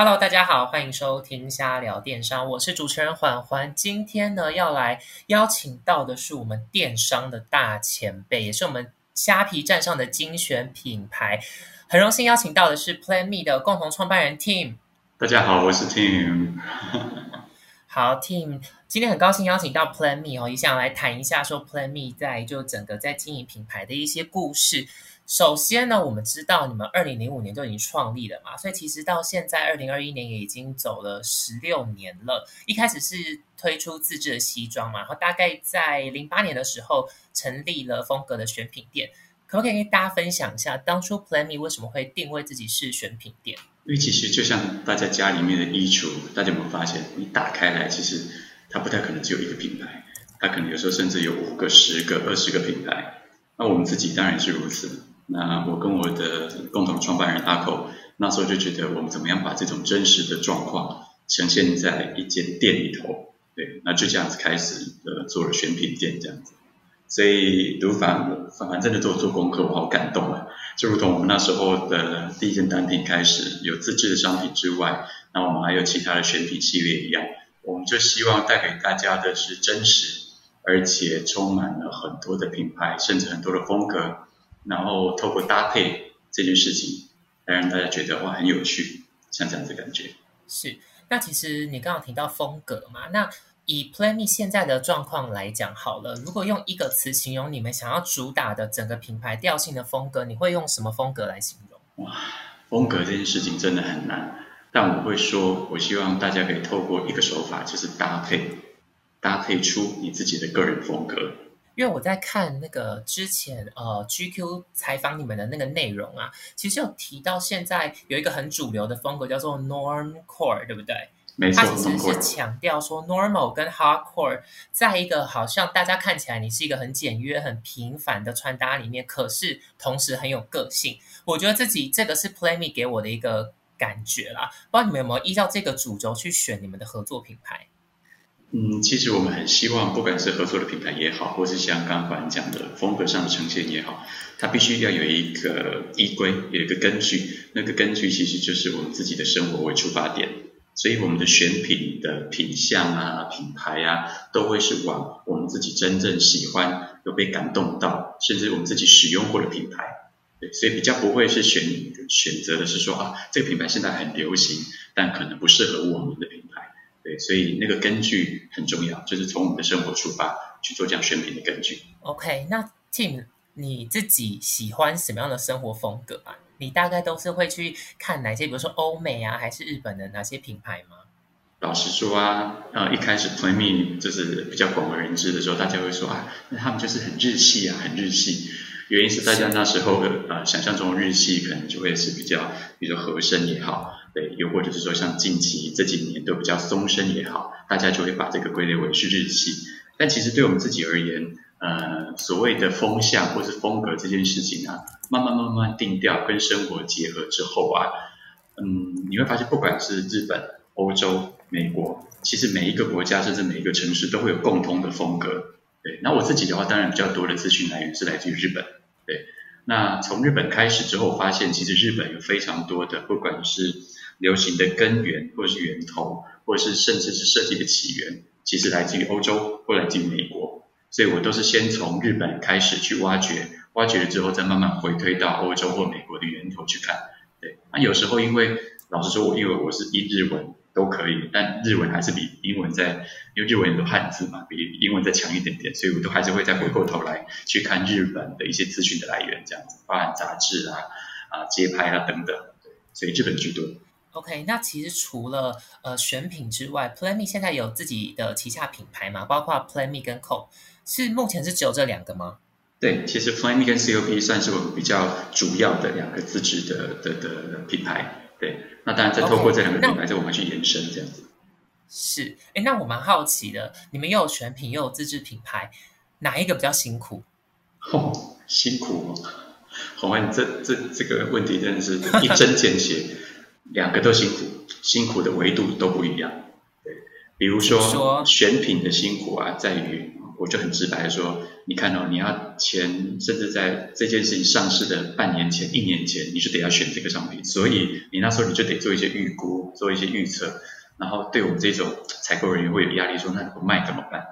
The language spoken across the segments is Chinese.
Hello，大家好，欢迎收听瞎聊电商，我是主持人缓缓。今天呢，要来邀请到的是我们电商的大前辈，也是我们虾皮站上的精选品牌。很荣幸邀请到的是 Plan Me 的共同创办人 Tim。大家好，我是 Tim。好，Tim，今天很高兴邀请到 Plan Me 哦，也想来谈一下说 Plan Me 在就整个在经营品牌的一些故事。首先呢，我们知道你们二零零五年就已经创立了嘛，所以其实到现在二零二一年也已经走了十六年了。一开始是推出自制的西装嘛，然后大概在零八年的时候成立了风格的选品店。可不可以跟大家分享一下，当初 Plan Me 为什么会定位自己是选品店？因为其实就像大家家里面的衣橱，大家有没有发现，你打开来，其实它不太可能只有一个品牌，它可能有时候甚至有五个、十个、二十个品牌。那我们自己当然是如此。那我跟我的共同创办人阿口那时候就觉得，我们怎么样把这种真实的状况呈现在一间店里头？对，那就这样子开始呃做了选品店这样子。所以读反反反真的做做功课，我好感动啊！就如同我们那时候的第一件单品开始有自制的商品之外，那我们还有其他的选品系列一样，我们就希望带给大家的是真实，而且充满了很多的品牌，甚至很多的风格。然后透过搭配这件事情，来让大家觉得哇很有趣，像这样子感觉。是，那其实你刚刚提到风格嘛，那以 Plan Me 现在的状况来讲好了，如果用一个词形容你们想要主打的整个品牌调性的风格，你会用什么风格来形容？哇，风格这件事情真的很难，但我会说，我希望大家可以透过一个手法，就是搭配，搭配出你自己的个人风格。因为我在看那个之前呃 GQ 采访你们的那个内容啊，其实有提到现在有一个很主流的风格叫做 Normcore，对不对？没错，它其实是强调说 Normal 跟 Hardcore 在一个好像大家看起来你是一个很简约、很平凡的穿搭里面，可是同时很有个性。我觉得自己这个是 Play Me 给我的一个感觉啦，不知道你们有没有依照这个主轴去选你们的合作品牌？嗯，其实我们很希望，不管是合作的品牌也好，或是像刚刚讲的风格上的呈现也好，它必须要有一个依归，有一个根据。那个根据其实就是我们自己的生活为出发点，所以我们的选品的品相啊、品牌啊，都会是往我们自己真正喜欢、有被感动到，甚至我们自己使用过的品牌。对，所以比较不会是选选择的是说啊，这个品牌现在很流行，但可能不适合我们的品牌。对，所以那个根据很重要，就是从我们的生活出发去做这样选品的根据。OK，那 Tim，你自己喜欢什么样的生活风格啊？你大概都是会去看哪些，比如说欧美啊，还是日本的哪些品牌吗？老实说啊，呃，一开始 Play Me 就是比较广为人知的时候，大家会说啊，那他们就是很日系啊，很日系。原因是大家那时候的呃想象中日系可能就会是比较，比如说合身也好。对，又或者是说像近期这几年都比较松身也好，大家就会把这个归类为是日系。但其实对我们自己而言，呃，所谓的风向或是风格这件事情啊，慢慢慢慢定调跟生活结合之后啊，嗯，你会发现不管是日本、欧洲、美国，其实每一个国家甚至每一个城市都会有共通的风格。对，那我自己的话，当然比较多的资讯来源是来自于日本。对，那从日本开始之后，发现其实日本有非常多的，不管是流行的根源，或是源头，或是甚至是设计的起源，其实来自于欧洲或来自于美国，所以我都是先从日本开始去挖掘，挖掘了之后再慢慢回推到欧洲或美国的源头去看。对，那有时候因为老实说，我因为我是一日文都可以，但日文还是比英文在，因为日文有汉字嘛，比英文再强一点点，所以我都还是会再回过头来去看日本的一些资讯的来源，这样子，包含杂志啊、啊街拍啊等等，对，所以日本居多。OK，那其实除了呃选品之外，Plan Me 现在有自己的旗下品牌嘛？包括 Plan Me 跟 Co，是目前是只有这两个吗？对，其实 Plan Me 跟 COP 算是我们比较主要的两个自制的的的品牌。对，那当然再透过这两个品牌，再我们去延伸这样子。是，哎，那我蛮好奇的，你们又有选品又有自制品牌，哪一个比较辛苦？哦，辛苦哦，红安，这这这个问题真的是一针见血。两个都辛苦，辛苦的维度都不一样。对，比如说选品的辛苦啊，在于我就很直白的说，你看哦，你要前甚至在这件事情上市的半年前、一年前，你就得要选这个商品，所以你那时候你就得做一些预估，做一些预测，然后对我们这种采购人员会有压力，说那不卖怎么办？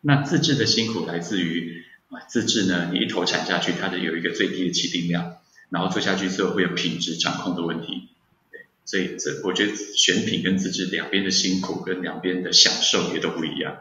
那自制的辛苦来自于啊，自制呢，你一头产下去，它的有一个最低的起订量，然后做下去之后会有品质掌控的问题，所以这我觉得选品跟自制两边的辛苦跟两边的享受也都不一样。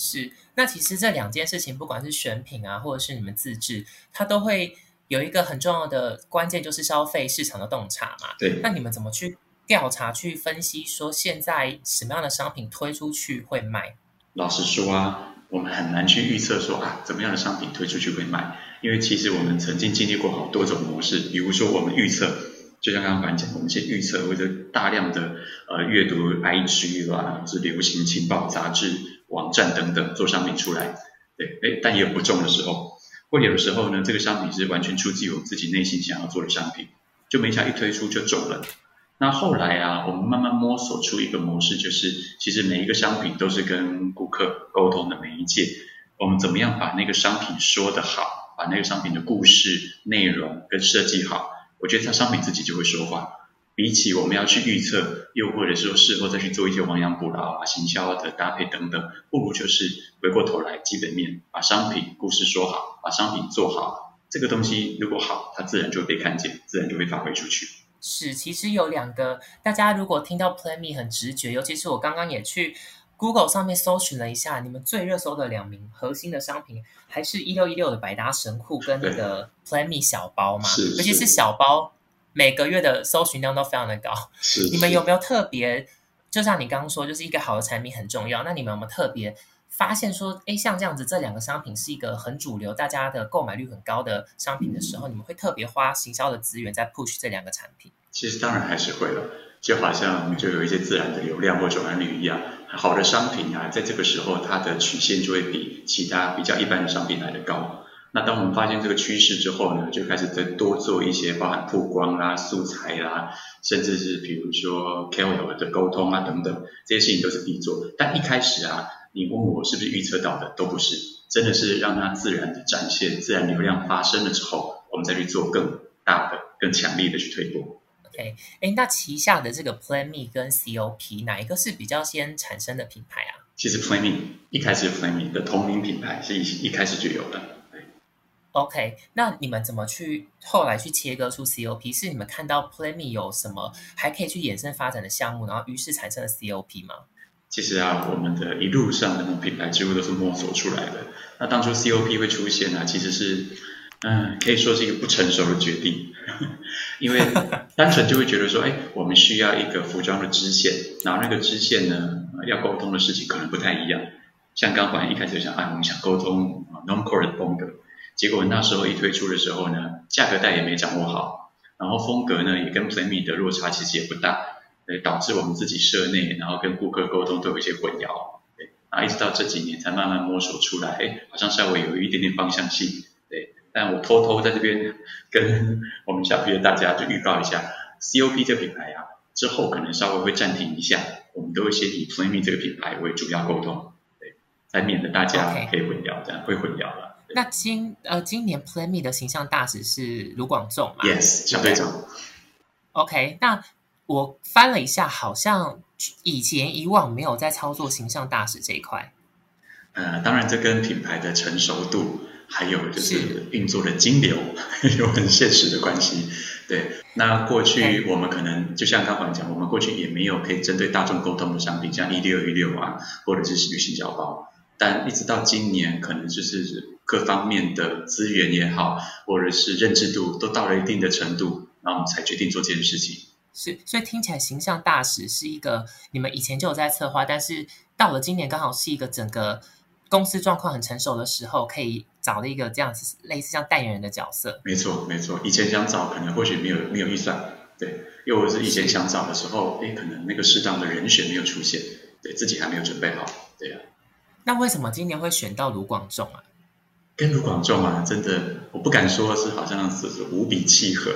是，那其实这两件事情，不管是选品啊，或者是你们自制，它都会有一个很重要的关键，就是消费市场的洞察嘛。对。那你们怎么去调查、去分析，说现在什么样的商品推出去会卖？老实说啊，我们很难去预测说啊，怎么样的商品推出去会卖，因为其实我们曾经经历过好多种模式，比如说我们预测，就像刚刚讲，我们先预测或者大量的呃阅读 IG 啦，是流行情报杂志。网站等等做商品出来，对，哎，但也有不中的时候，或有的时候呢，这个商品是完全出自我自己内心想要做的商品，就没想一推出就中了。那后来啊，我们慢慢摸索出一个模式，就是其实每一个商品都是跟顾客沟通的媒介，我们怎么样把那个商品说得好，把那个商品的故事内容跟设计好，我觉得它商品自己就会说话。比起我们要去预测，又或者说事后再去做一些亡羊补牢啊、行销的搭配等等，不如就是回过头来基本面，把商品故事说好，把商品做好。这个东西如果好，它自然就会被看见，自然就会发挥出去。是，其实有两个，大家如果听到 Plan Me 很直觉，尤其是我刚刚也去 Google 上面搜寻了一下，你们最热搜的两名核心的商品，还是一六一六的百搭神裤跟那个 Plan Me 小包嘛，尤其是小包。每个月的搜寻量都非常的高，是。你们有没有特别？就像你刚刚说，就是一个好的产品很重要。那你们有没有特别发现说，哎，像这样子，这两个商品是一个很主流、大家的购买率很高的商品的时候，你们会特别花行销的资源在 push 这两个产品？其实当然还是会了，就好像我们就有一些自然的流量或转换率一样，好的商品啊，在这个时候它的曲线就会比其他比较一般的商品来的高。那当我们发现这个趋势之后呢，就开始再多做一些包含曝光啦、素材啦，甚至是比如说 KOL 的沟通啊等等，这些事情都是必做。但一开始啊，你问我是不是预测到的，都不是，真的是让它自然的展现，自然流量发生了之后，我们再去做更大的、更强力的去推播。OK，哎，那旗下的这个 Plan Me 跟 COP 哪一个是比较先产生的品牌啊？其实 Plan Me 一开始 Plan Me 的同名品牌是一一开始就有的。OK，那你们怎么去后来去切割出 COP？是你们看到 Playme 有什么还可以去衍生发展的项目，然后于是产生了 COP 吗？其实啊，我们的一路上的品牌几乎都是摸索出来的。那当初 COP 会出现呢，其实是嗯，可以说是一个不成熟的决定，因为单纯就会觉得说，哎，我们需要一个服装的支线，然后那个支线呢，要沟通的事情可能不太一样。像刚刚一开始就想，啊，我们想沟通 Non-Core 的风格。结果那时候一推出的时候呢，价格带也没掌握好，然后风格呢也跟 Playme 的落差其实也不大，对，导致我们自己社内然后跟顾客沟通都有一些混淆，对，啊一直到这几年才慢慢摸索出来，哎，好像稍微有一点点方向性，对，但我偷偷在这边跟 我们小 P 的大家就预告一下，COP 这个品牌啊，之后可能稍微会暂停一下，我们都会先以 Playme 这个品牌为主要沟通，对，才免得大家可以混淆，这样会混淆了。那今呃，今年 Play Me 的形象大使是卢广仲嘛？Yes，小队长。OK，那我翻了一下，好像以前以往没有在操作形象大使这一块。呃，当然这跟品牌的成熟度，还有就是运作的金流 有很现实的关系。对，那过去我们可能就像刚才讲，我们过去也没有可以针对大众沟通的商品，像一六一六啊，或者是旅行小包。但一直到今年，可能就是各方面的资源也好，或者是认知度都到了一定的程度，然后我们才决定做这件事情。是，所以听起来形象大使是一个你们以前就有在策划，但是到了今年刚好是一个整个公司状况很成熟的时候，可以找了一个这样子类似像代言人的角色。没错，没错。以前想找，可能或许没有没有预算，对；又或者是以前想找的时候，哎，可能那个适当的人选没有出现，对自己还没有准备好，对呀。那为什么今年会选到卢广仲啊？跟卢广仲啊，真的我不敢说是好像是无比契合，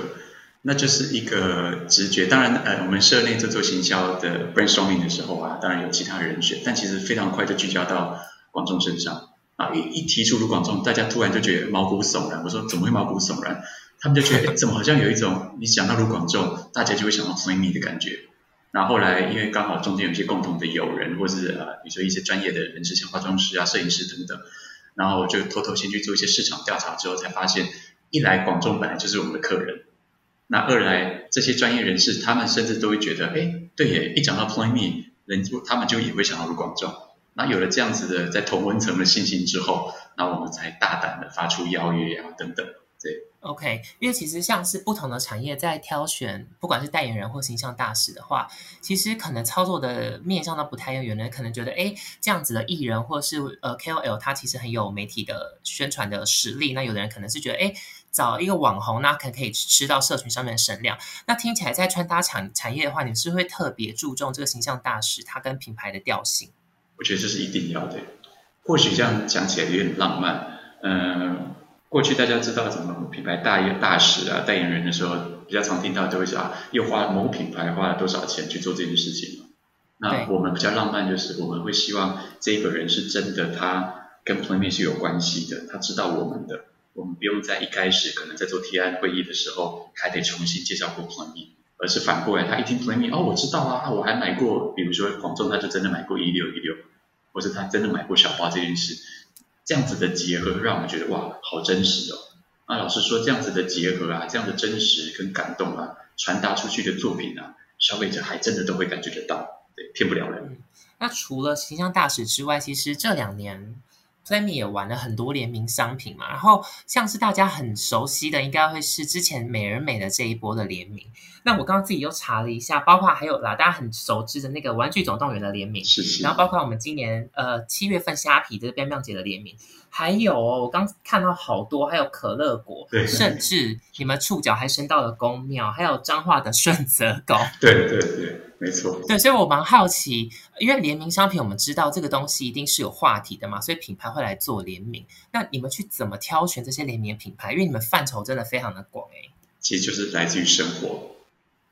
那就是一个直觉。当然，呃，我们社内在做行销的 brainstorming 的时候啊，当然有其他人选，但其实非常快就聚焦到广仲身上。啊，一一提出卢广仲，大家突然就觉得毛骨悚然。我说怎么会毛骨悚然？他们就觉得 怎么好像有一种你想到卢广仲，大家就会想到 Play Me 的感觉。然后后来因为刚好中间有些共同的友人，或是呃，比如说一些专业的人士，像化妆师啊、摄影师等等，然后就偷偷先去做一些市场调查之后，才发现一来广众本来就是我们的客人，那二来这些专业人士他们甚至都会觉得，哎，对耶，一讲到 Play Me，人他们就也会想到卢广众。那有了这样子的在同温层的信心之后，那我们才大胆的发出邀约啊等等，OK，因为其实像是不同的产业在挑选，不管是代言人或形象大使的话，其实可能操作的面向都不太一样。有人可能觉得，哎，这样子的艺人或是呃 KOL，他其实很有媒体的宣传的实力。那有的人可能是觉得，哎，找一个网红，那可能可以吃到社群上面的声量。那听起来在穿搭产产业的话，你是会特别注重这个形象大使他跟品牌的调性？我觉得这是一定要的。或许这样讲起来有点浪漫，嗯。过去大家知道怎么品牌大一大使啊代言人的时候，比较常听到都会说啊，又花某品牌花了多少钱去做这件事情。那我们比较浪漫就是我们会希望这个人是真的，他跟 Play Me 是有关系的，他知道我们的，我们不用在一开始可能在做提案会议的时候还得重新介绍过 Play Me，而是反过来他一听 Play Me 哦我知道啊，我还买过，比如说广州他就真的买过一六一六，或者他真的买过小花这件事。这样子的结合，让我们觉得哇，好真实哦！那老师说，这样子的结合啊，这样的真实跟感动啊，传达出去的作品啊，消费者还真的都会感觉得到，对，骗不了人。那除了形象大使之外，其实这两年。Playme 也玩了很多联名商品嘛，然后像是大家很熟悉的，应该会是之前美人美的这一波的联名。那我刚刚自己又查了一下，包括还有啦，大家很熟知的那个玩具总动员的联名，是然后包括我们今年呃七月份虾皮的边亮姐的联名，还有哦我刚看到好多，还有可乐果，甚至你们触角还伸到了公庙，还有彰化的顺泽狗，对对对。没错，对，所以我蛮好奇，因为联名商品，我们知道这个东西一定是有话题的嘛，所以品牌会来做联名。那你们去怎么挑选这些联名品牌？因为你们范畴真的非常的广诶。其实就是来自于生活。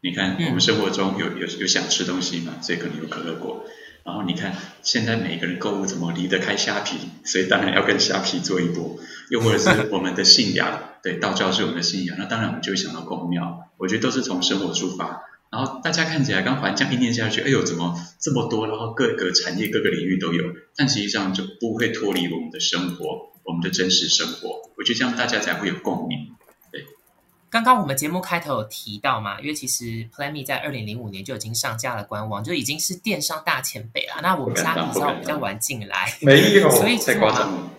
你看，我们生活中有有有想吃东西嘛，所以可能有可乐果。然后你看，现在每个人购物怎么离得开虾皮？所以当然要跟虾皮做一波。又或者是我们的信仰，对，道教是我们的信仰，那当然我们就会想到公庙。我觉得都是从生活出发。然后大家看起来刚环这一念下去，哎呦，怎么这么多？然后各个产业、各个领域都有，但实际上就不会脱离我们的生活，我们的真实生活。我觉得这样大家才会有共鸣。对，刚刚我们节目开头有提到嘛，因为其实 Playme 在二零零五年就已经上架了官网，就已经是电商大前辈了。那我们家比较比较晚进来，没有，所以太夸张了。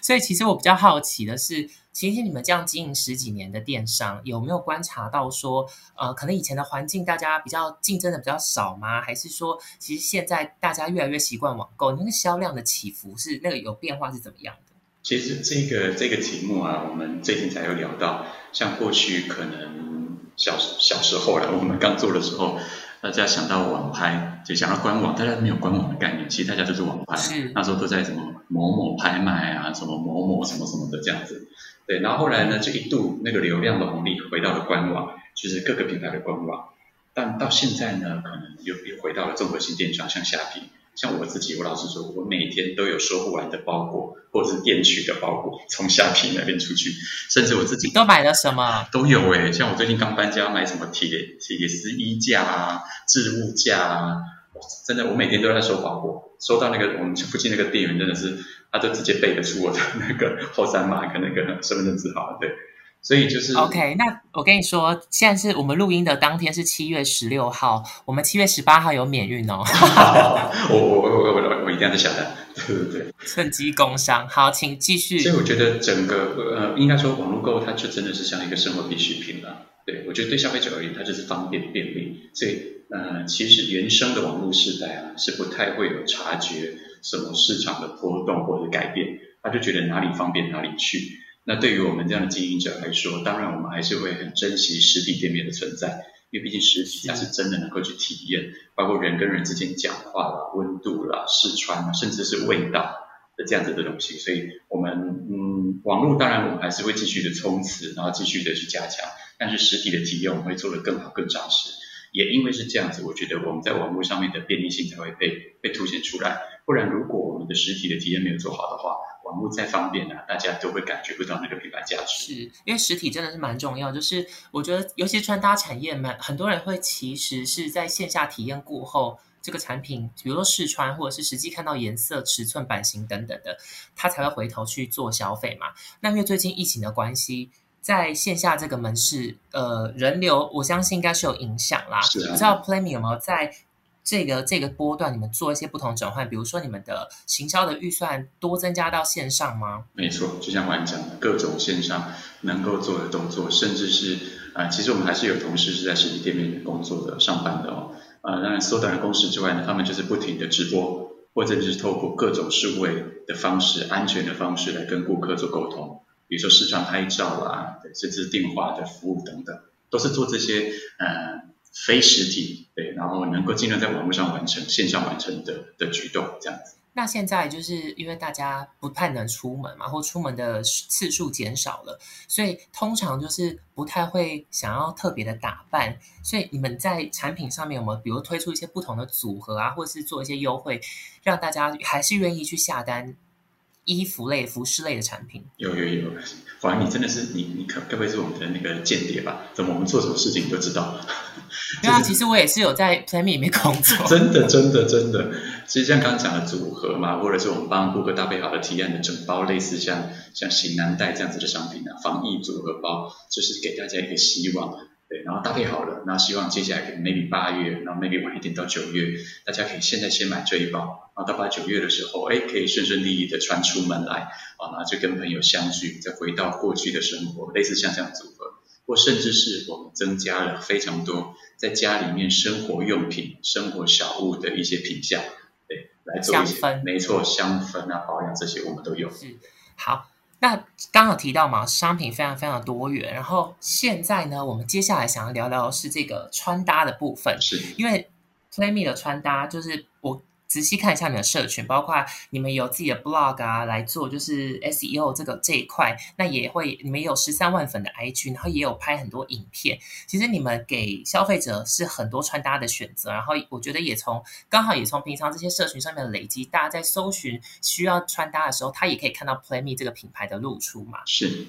所以其实我比较好奇的是，其实你们这样经营十几年的电商，有没有观察到说，呃，可能以前的环境大家比较竞争的比较少吗？还是说，其实现在大家越来越习惯网购，那个销量的起伏是那个有变化是怎么样的？其实这个这个题目啊，我们最近才有聊到，像过去可能小小时候啦，我们刚做的时候。大家想到网拍，就想到官网，大家没有官网的概念，其实大家都是网拍。那时候都在什么某某拍卖啊，什么某某什么什么的这样子。对，然后后来呢，就一度那个流量的红利回到了官网，就是各个品牌的官网。但到现在呢，可能又又回到了综合性电商，像虾皮。像我自己，我老实说，我每天都有收不完的包裹，或者是电取的包裹从虾皮那边出去，甚至我自己都买了什么都有诶，像我最近刚搬家，买什么铁铁丝衣架啊、置物架啊，真的我每天都在收包裹，收到那个我们附近那个店员真的是，他就直接背得出我的那个后三码跟那个身份证字号，对。所以就是 OK，那我跟你说，现在是我们录音的当天是七月十六号，我们七月十八号有免运哦。我我我我我一定要在下单，对对对，趁机工商。好，请继续。所以我觉得整个呃，应该说网络购物它就真的是像一个生活必需品了。对我觉得对消费者而言，它就是方便便利。所以呃，其实原生的网络时代啊，是不太会有察觉什么市场的波动或者改变，他就觉得哪里方便哪里去。那对于我们这样的经营者来说，当然我们还是会很珍惜实体店面的存在，因为毕竟实体它是真的能够去体验，包括人跟人之间讲话啦、温度啦、试穿啦，甚至是味道的这样子的东西。所以，我们嗯，网络当然我们还是会继续的冲刺，然后继续的去加强，但是实体的体验我们会做得更好、更扎实。也因为是这样子，我觉得我们在网络上面的便利性才会被被凸显出来。不然，如果我们的实体的体验没有做好的话，网络再方便啊，大家都会感觉不到那个品牌价值。是因为实体真的是蛮重要，就是我觉得，尤其穿搭产业嘛，很多人会其实是在线下体验过后，这个产品，比如说试穿，或者是实际看到颜色、尺寸、版型等等的，他才会回头去做消费嘛。那因为最近疫情的关系，在线下这个门市，呃，人流我相信应该是有影响啦。是啊不知道 Playme 有没有在这个这个波段，你们做一些不同转换？比如说你们的行销的预算多增加到线上吗？没错，就像我讲的，各种线上能够做的动作，甚至是啊、其实我们还是有同事是在实体店面工作的、上班的哦。呃，当然缩短了工时之外呢，他们就是不停的直播，或者是透过各种数位的方式、安全的方式来跟顾客做沟通，比如说视传拍照啦，对甚至电话的服务等等，都是做这些呃非实体对，然后能够尽量在网络上完成、线上完成的的举动，这样子。那现在就是因为大家不太能出门嘛，或出门的次数减少了，所以通常就是不太会想要特别的打扮。所以你们在产品上面有没有，比如推出一些不同的组合啊，或是做一些优惠，让大家还是愿意去下单衣服类、服饰类的产品？有有有，华你真的是你你可该不会是我们的那个间谍吧？怎么我们做什么事情你都知道？对啊，其实我也是有在 Playme 里面工作。真的真的真的，其实像刚刚讲的组合嘛，或者是我们帮顾客搭配好的提案的整包，类似像像行囊袋这样子的商品啊，防疫组合包，就是给大家一个希望。对，然后搭配好了，那希望接下来可能 maybe 八月，然后 maybe 晚一点到九月，大家可以现在先买这一包，然后到八九月的时候，哎，可以顺顺利利的穿出门来，啊，然后就跟朋友相聚，再回到过去的生活，类似像这样组合，或甚至是我们增加了非常多在家里面生活用品、生活小物的一些品项，对，来做一些香，没错，香氛啊、保养这些我们都有。是好，那刚好提到嘛，商品非常非常多元。然后现在呢，我们接下来想要聊聊的是这个穿搭的部分，是，因为 Playme 的穿搭就是我。仔细看一下你们的社群，包括你们有自己的 blog 啊来做，就是 SEO 这个这一块，那也会你们有十三万粉的 IG，然后也有拍很多影片。其实你们给消费者是很多穿搭的选择，然后我觉得也从刚好也从平常这些社群上面的累积，大家在搜寻需要穿搭的时候，他也可以看到 Playme 这个品牌的露出嘛。是，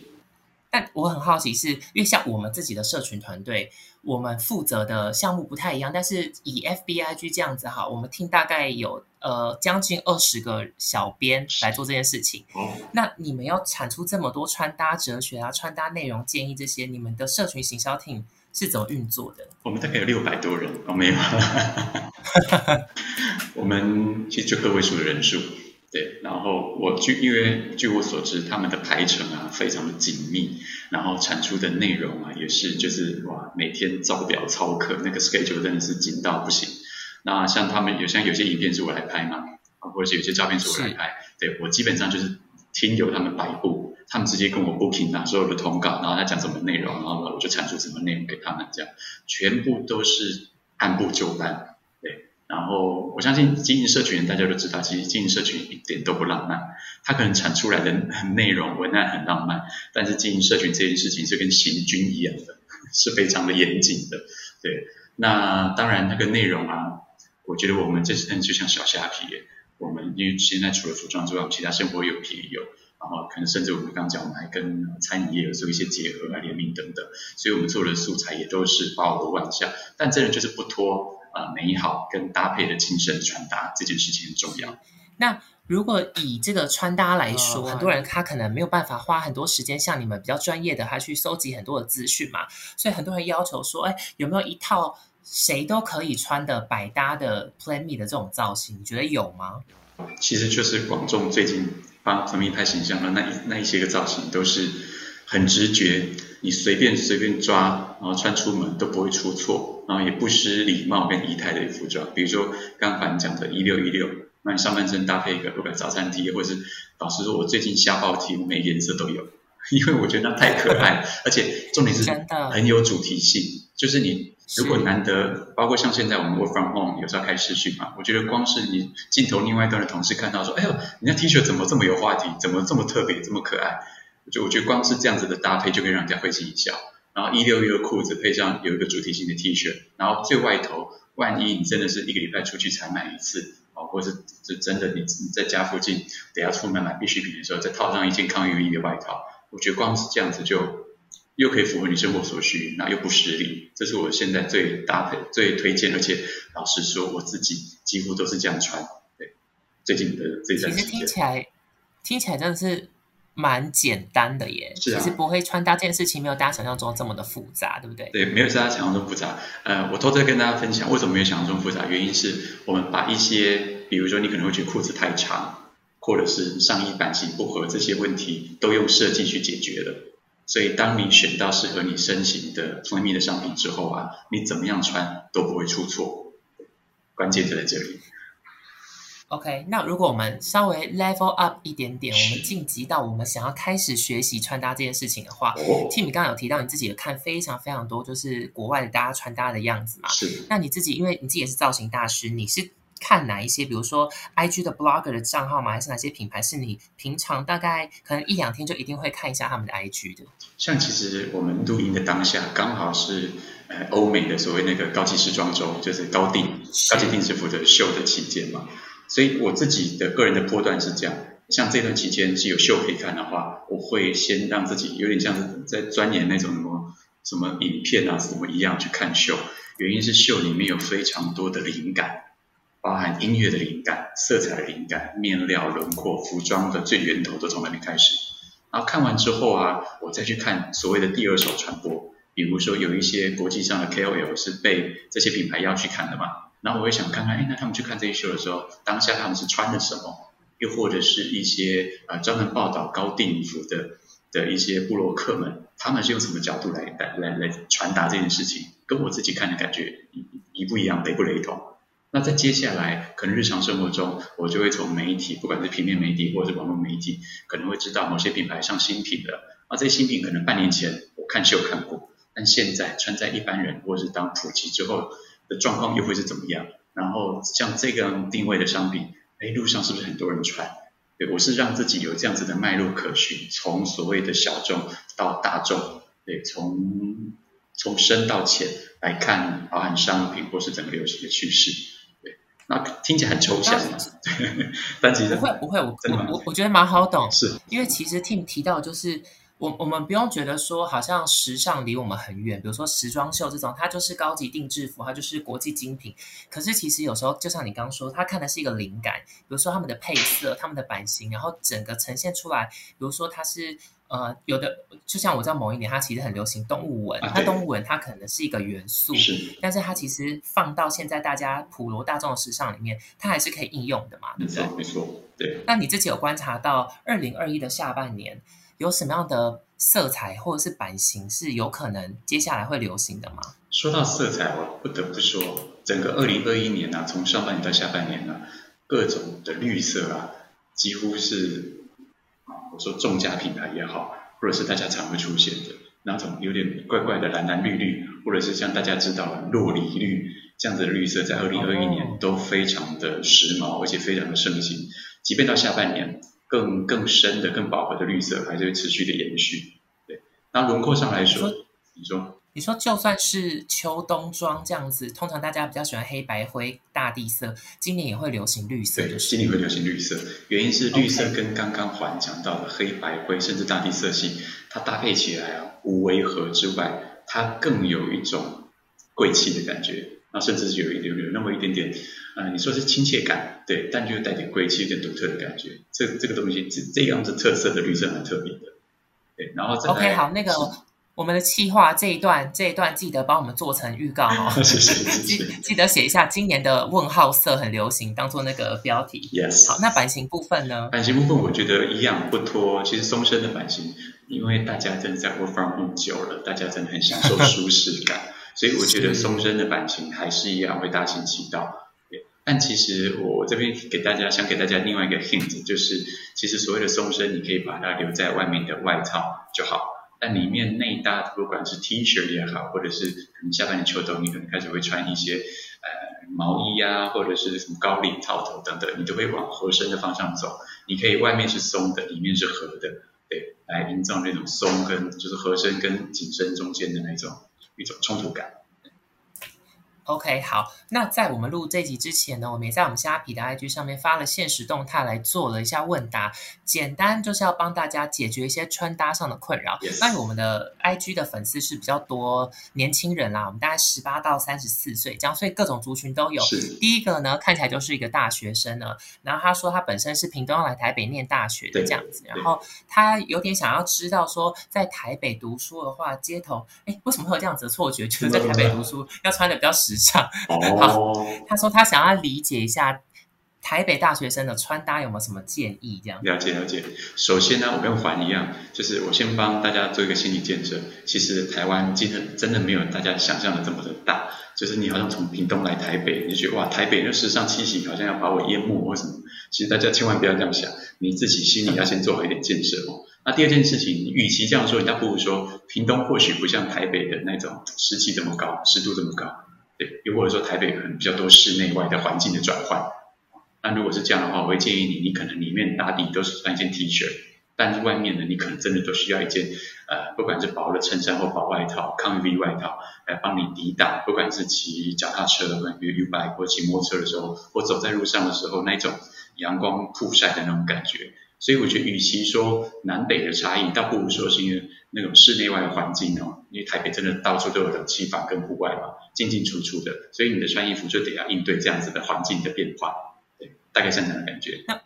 但我很好奇是，因为像我们自己的社群团队，我们负责的项目不太一样，但是以 FBIG 这样子哈，我们听大概有呃将近二十个小编来做这件事情。哦，那你们要产出这么多穿搭哲学啊、穿搭内容建议这些，你们的社群行销 team 是怎么运作的？我们大概有六百多人，哦，没有，我们其实就个位数的人数，对，然后我据因为据我所知，他们的排程啊非常的紧密，然后产出的内容啊也是就是哇，每天照表操课，那个 schedule 真的是紧到不行。那像他们有像有些影片是我来拍嘛，啊，或者是有些照片是我来拍，对我基本上就是听由他们摆布，他们直接跟我 booking 啊所有的通告，然后他讲什么内容，然后我就产出什么内容给他们，这样全部都是按部就班，对。然后我相信经营社群大家都知道，其实经营社群一点都不浪漫，它可能产出来的内容文案很浪漫，但是经营社群这件事情是跟行军一样的，是非常的严谨的，对。那当然那个内容啊，我觉得我们这次就像小虾皮，我们因为现在除了服装之外，我们其他生活用品也有，然后可能甚至我们刚刚讲，我们还跟餐饮业有做一些结合啊、联名等等，所以我们做的素材也都是包罗万象，但真的就是不脱、呃、美好跟搭配的精神穿搭这件事情很重要。那如果以这个穿搭来说，哦很多人他可能没有办法花很多时间，像你们比较专业的，他去搜集很多的资讯嘛，所以很多人要求说，哎，有没有一套谁都可以穿的百搭的 Plan Me 的这种造型？你觉得有吗？其实就是广众最近帮陈明拍形象的那一那一些个造型，都是很直觉，你随便随便抓，然后穿出门都不会出错，然后也不失礼貌跟仪态的服装。比如说刚刚讲的一六一六，那你上半身搭配一个不管早餐 T，或者是老实说，我最近瞎报 T，我每个颜色都有，因为我觉得那太可爱，而且重点是很有主题性，就是你如果难得，包括像现在我们 work from home 有时候开视讯嘛，我觉得光是你镜头另外一端的同事看到说，哎呦，你那 T 恤怎么这么有话题，怎么这么特别，这么可爱，就我觉得光是这样子的搭配就可以让人家会心一笑。然后一六一的裤子配上有一个主题性的 T 恤，然后最外头，万一你真的是一个礼拜出去才买一次，哦，或者是是真的你你在家附近得要出门买必需品的时候，再套上一件抗 UV 的外套，我觉得光是这样子就又可以符合你生活所需，然后又不失礼，这是我现在最搭配、最推荐，而且老实说，我自己几乎都是这样穿。对，最近的这段时间，其实听起来听起来真的是。蛮简单的耶，其实不会穿搭这件事情没有大家想象中这么的复杂，对不对？对，没有大家想象中复杂。呃，我偷偷跟大家分享，为什么没有想象中复杂？原因是我们把一些，比如说你可能会觉得裤子太长，或者是上衣版型不合这些问题，都用设计去解决了。所以当你选到适合你身形的蜂蜜的商品之后啊，你怎么样穿都不会出错。关键就在这里。OK，那如果我们稍微 level up 一点点，我们晋级到我们想要开始学习穿搭这件事情的话，Tim，你刚刚有提到你自己有看非常非常多，就是国外的大家穿搭的样子嘛？是。那你自己，因为你自己也是造型大师，你是看哪一些？比如说 IG 的 blogger 的账号吗？还是哪些品牌是你平常大概可能一两天就一定会看一下他们的 IG 的？像其实我们录音的当下，刚好是呃欧美的所谓那个高级时装周，就是高定高级定制服的秀的期间嘛。所以我自己的个人的波段是这样，像这段期间是有秀可以看的话，我会先让自己有点像是在钻研那种什么什么影片啊什么一样去看秀。原因是秀里面有非常多的灵感，包含音乐的灵感、色彩的灵感、面料、轮廓、服装的最源头都从那边开始。然后看完之后啊，我再去看所谓的第二手传播，比如说有一些国际上的 KOL 是被这些品牌要去看的嘛。然后我也想看看，哎，那他们去看这一秀的时候，当下他们是穿的什么？又或者是一些呃专门报道高定服的的一些布洛克们，他们是用什么角度来来来来传达这件事情？跟我自己看的感觉一不一样，雷不雷同？那在接下来可能日常生活中，我就会从媒体，不管是平面媒体或者是网络媒体，可能会知道某些品牌上新品的，啊，这些新品可能半年前我看秀看过，但现在穿在一般人或者是当普及之后。的状况又会是怎么样？然后像这个定位的商品，哎，路上是不是很多人穿？对我是让自己有这样子的脉络可循，从所谓的小众到大众，对，从从深到浅来看，包含商品或是整个流行的趋势，对，那听起来很抽象嘛，对，但其实不会不会，我我我觉得蛮好懂，是因为其实 Tim 提到就是。我我们不用觉得说好像时尚离我们很远，比如说时装秀这种，它就是高级定制服，它就是国际精品。可是其实有时候就像你刚刚说，它看的是一个灵感，比如说他们的配色、他们的版型，然后整个呈现出来。比如说它是呃有的，就像我知道某一年它其实很流行动物纹，它动物纹它可能是一个元素，但是它其实放到现在大家普罗大众的时尚里面，它还是可以应用的嘛，对不对？没错，对。那你自己有观察到二零二一的下半年？有什么样的色彩或者是版型是有可能接下来会流行的吗？说到色彩，我不得不说，整个二零二一年呢，从上半年到下半年呢，各种的绿色啊，几乎是啊，我说众家品牌也好，或者是大家常会出现的那种有点怪怪的蓝蓝绿绿，或者是像大家知道的洛梨绿这样的绿色，在二零二一年都非常的时髦，而且非常的盛行，即便到下半年。更更深的、更饱和的绿色还是会持续的延续。对，那轮廓上来说，你说，你说就算是秋冬装这样子，通常大家比较喜欢黑白灰大地色，今年也会流行绿色。对，今年会流行绿色，原因是绿色跟刚刚环讲到的黑白灰甚至大地色系，它搭配起来啊，无违和之外，它更有一种贵气的感觉。那甚至是有一点有那么一点点，呃，你说是亲切感，对，但就带点贵气、有点独特的感觉。这这个东西，这这样子特色的绿色蛮特别的，对。然后 OK，好，那个我们的企划这一段，这一段记得帮我们做成预告哦。谢谢，记记得写一下今年的问号色很流行，当做那个标题。Yes。好，那版型部分呢？版型部分我觉得一样不脱。其实松身的版型，因为大家真的在 work from home 久了，大家真的很享受舒适感。所以我觉得松身的版型还是一样会大行其道，但其实我这边给大家想给大家另外一个 hint，就是其实所谓的松身，你可以把它留在外面的外套就好，但里面内搭不管是 T 恤也好，或者是可能下半年秋冬你可能开始会穿一些呃毛衣啊，或者是什么高领套头等等，你都会往合身的方向走。你可以外面是松的，里面是合的，对，来营造那种松跟就是合身跟紧身中间的那种一种冲突感。OK，好，那在我们录这集之前呢，我们也在我们虾皮的 IG 上面发了现实动态来做了一下问答，简单就是要帮大家解决一些穿搭上的困扰。那我们的 IG 的粉丝是比较多年轻人啦，我们大概十八到三十四岁这样，所以各种族群都有。第一个呢，看起来就是一个大学生呢，然后他说他本身是屏东来台北念大学的这样子，然后他有点想要知道说，在台北读书的话，街头哎为什么会有这样子的错觉，觉得在台北读书要穿的比较时。上哦，他说他想要理解一下台北大学生的穿搭有没有什么建议？这样了解了解。首先呢，我跟环一样，就是我先帮大家做一个心理建设。其实台湾真的真的没有大家想象的这么的大。就是你好像从屏东来台北，你就觉得哇，台北那时尚气息好像要把我淹没或什么。其实大家千万不要这样想，你自己心里要先做好一点建设哦。那第二件事情，与其这样说，你倒不如说屏东或许不像台北的那种湿气这么高，湿度这么高。对，又或者说台北可能比较多室内外的环境的转换，那如果是这样的话，我会建议你，你可能里面打底都是穿一件 T 恤，但是外面呢，你可能真的都需要一件呃，不管是薄的衬衫或薄外套、抗 UV 外套来帮你抵挡，不管是骑脚踏车，比如 U bike 或骑摩托车的时候，或走在路上的时候，那种阳光曝晒的那种感觉。所以我觉得，与其说南北的差异，倒不如说是因为那种室内外的环境哦。因为台北真的到处都有冷气房跟户外嘛，进进出出的，所以你的穿衣服就得要应对这样子的环境的变化。对，大概像这样的感觉。那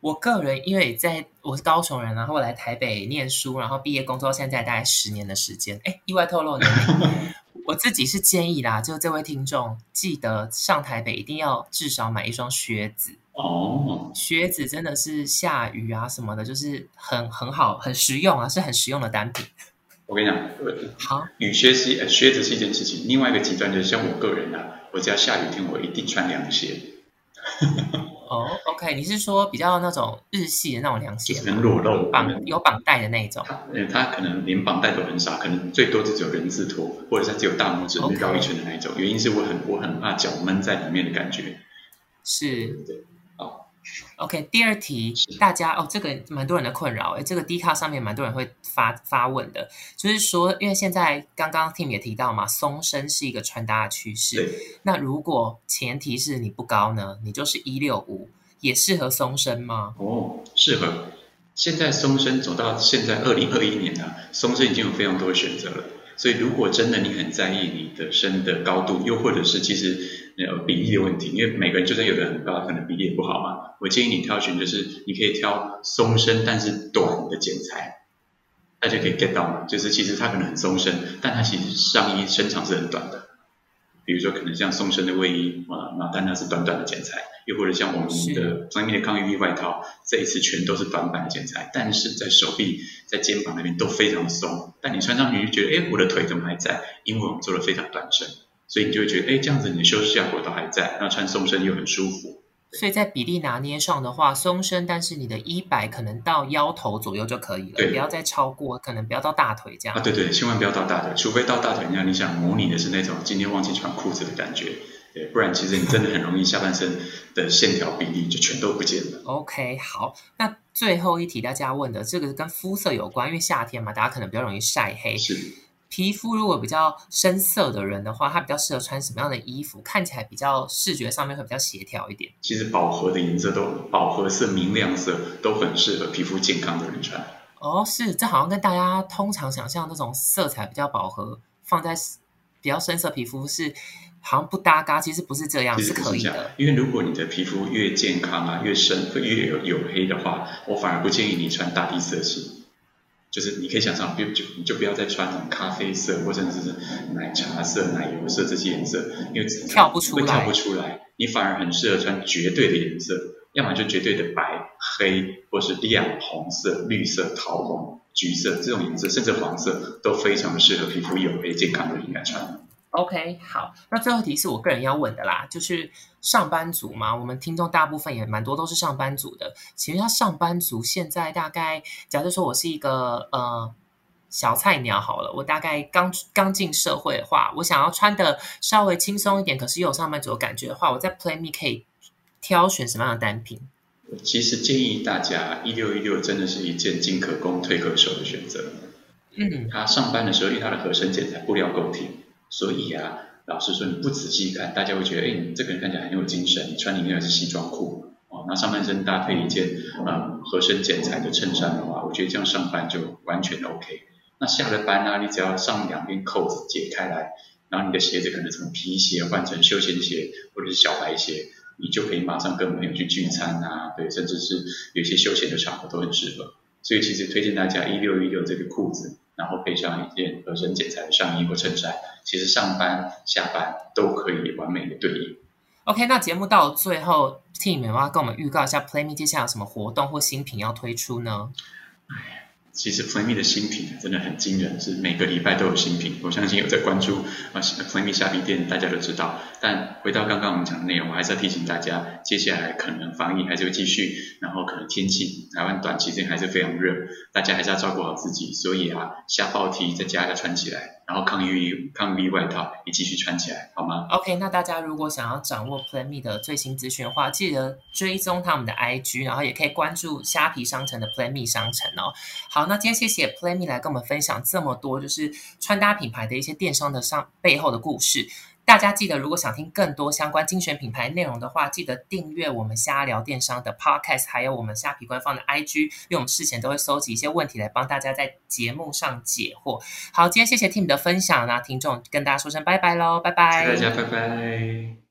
我个人，因为在我是高雄人，然后我来台北念书，然后毕业工作，现在大概十年的时间。哎，意外透露年龄。我自己是建议啦，就这位听众记得上台北一定要至少买一双靴子哦。靴子真的是下雨啊什么的，就是很很好，很实用啊，是很实用的单品。我跟你讲，好，雨靴是靴子是一件事情，另外一个极端就是像我个人啊，我只要下雨天，我一定穿凉鞋。哦，OK，你是说比较那种日系的那种凉鞋，能裸露绑有绑带的那种？嗯，它可能连绑带都很少，可能最多只有人字拖，或者是只有大拇指绕一圈的那一种。原因是我很我很怕脚闷在里面的感觉。是，好，OK。第二题，大家哦，这个蛮多人的困扰，哎，这个 D 卡上面蛮多人会发发问的，就是说，因为现在刚刚 Tim 也提到嘛，松身是一个穿搭的趋势。那如果前提是你不高呢，你就是一六五，也适合松身吗？哦，适合。现在松身走到现在二零二一年了，松身已经有非常多的选择了。所以，如果真的你很在意你的身的高度，又或者是其实呃比例的问题，因为每个人就算有的很高，可能比例也不好嘛。我建议你挑选就是你可以挑松身但是短的剪裁，大家可以 get 到吗？就是其实它可能很松身，但它其实上衣身长是很短的。比如说可能像松身的卫衣啊，那但它是短短的剪裁。又或者像我们的专业的抗 UV 外套，这一次全都是短版的剪裁，但是在手臂、在肩膀那边都非常松。但你穿上去就觉得，哎，我的腿怎么还在？因为我们做的非常短身，所以你就会觉得，哎，这样子你的修饰效果都还在，那穿松身又很舒服。所以在比例拿捏上的话，松身，但是你的衣摆可能到腰头左右就可以了，不要再超过，可能不要到大腿这样。啊，对对，千万不要到大腿，除非到大腿，那你想模拟的是那种今天忘记穿裤子的感觉。对，不然其实你真的很容易下半身的线条比例就全都不见了。OK，好，那最后一题大家问的这个跟肤色有关，因为夏天嘛，大家可能比较容易晒黑。是，皮肤如果比较深色的人的话，他比较适合穿什么样的衣服？看起来比较视觉上面会比较协调一点。其实饱和的颜色都饱和色、明亮色都很适合皮肤健康的人穿。哦，是，这好像跟大家通常想象那种色彩比较饱和，放在比较深色皮肤是。好像不搭嘎，其实不是这样，是可以的。因为如果你的皮肤越健康啊，越深，越有黝黑的话，我反而不建议你穿大地色系。就是你可以想象，就就你就不要再穿那种咖啡色或者是奶茶色、奶油色这些颜色，因为跳不出来，跳不出来。你反而很适合穿绝对的颜色，要么就绝对的白、黑，或是亮红色、绿色、桃红、橘色这种颜色，甚至黄色都非常的适合皮肤黝黑健康的人应该穿。OK，好，那最后一题是我个人要问的啦，就是上班族嘛，我们听众大部分也蛮多都是上班族的，请问一下，上班族现在大概，假设说我是一个呃小菜鸟好了，我大概刚刚进社会的话，我想要穿的稍微轻松一点，可是又有上班族的感觉的话，我在 Play Me 可以挑选什么样的单品？其实建议大家一六一六真的是一件进可攻退可守的选择。嗯，他上班的时候，因为他的合身剪裁布料够挺，所以啊，老实说你不仔细看，大家会觉得，哎，你这个人看起来很有精神，你穿里面的是西装裤哦，那上半身搭配一件呃合身剪裁的衬衫的话，我觉得这样上班就完全 OK。那下了班啊，你只要上两边扣子解开来，然后你的鞋子可能从皮鞋换成休闲鞋或者是小白鞋，你就可以马上跟朋友去聚餐啊，对，甚至是有些休闲的场合都很适合。所以其实推荐大家一六一六这个裤子。然后配上一件合身剪裁的上衣或衬衫，其实上班下班都可以完美的对应。OK，那节目到最后，Team 有没有跟我们预告一下 PlayMe 接下来有什么活动或新品要推出呢？其实 PlayMe 的新品真的很惊人，是每个礼拜都有新品。我相信有在关注啊 PlayMe 虾皮店，大家都知道。但回到刚刚我们讲的内容，我还是要提醒大家，接下来可能防疫还是会继续，然后可能天气台湾短期间还是非常热，大家还是要照顾好自己。所以啊，下暴 T 在家要穿起来。然后抗 U 抗 V 外套也继续穿起来，好吗？OK，那大家如果想要掌握 Plan Me 的最新资讯的话，记得追踪他们的 IG，然后也可以关注虾皮商城的 Plan Me 商城哦。好，那今天谢谢 Plan Me 来跟我们分享这么多，就是穿搭品牌的一些电商的商背后的故事。大家记得，如果想听更多相关精选品牌内容的话，记得订阅我们虾聊电商的 Podcast，还有我们虾皮官方的 IG，因为我们事前都会搜集一些问题来帮大家在节目上解惑。好，今天谢谢 Tim 的分享，那听众跟大家说声拜拜喽，拜拜，大家拜拜。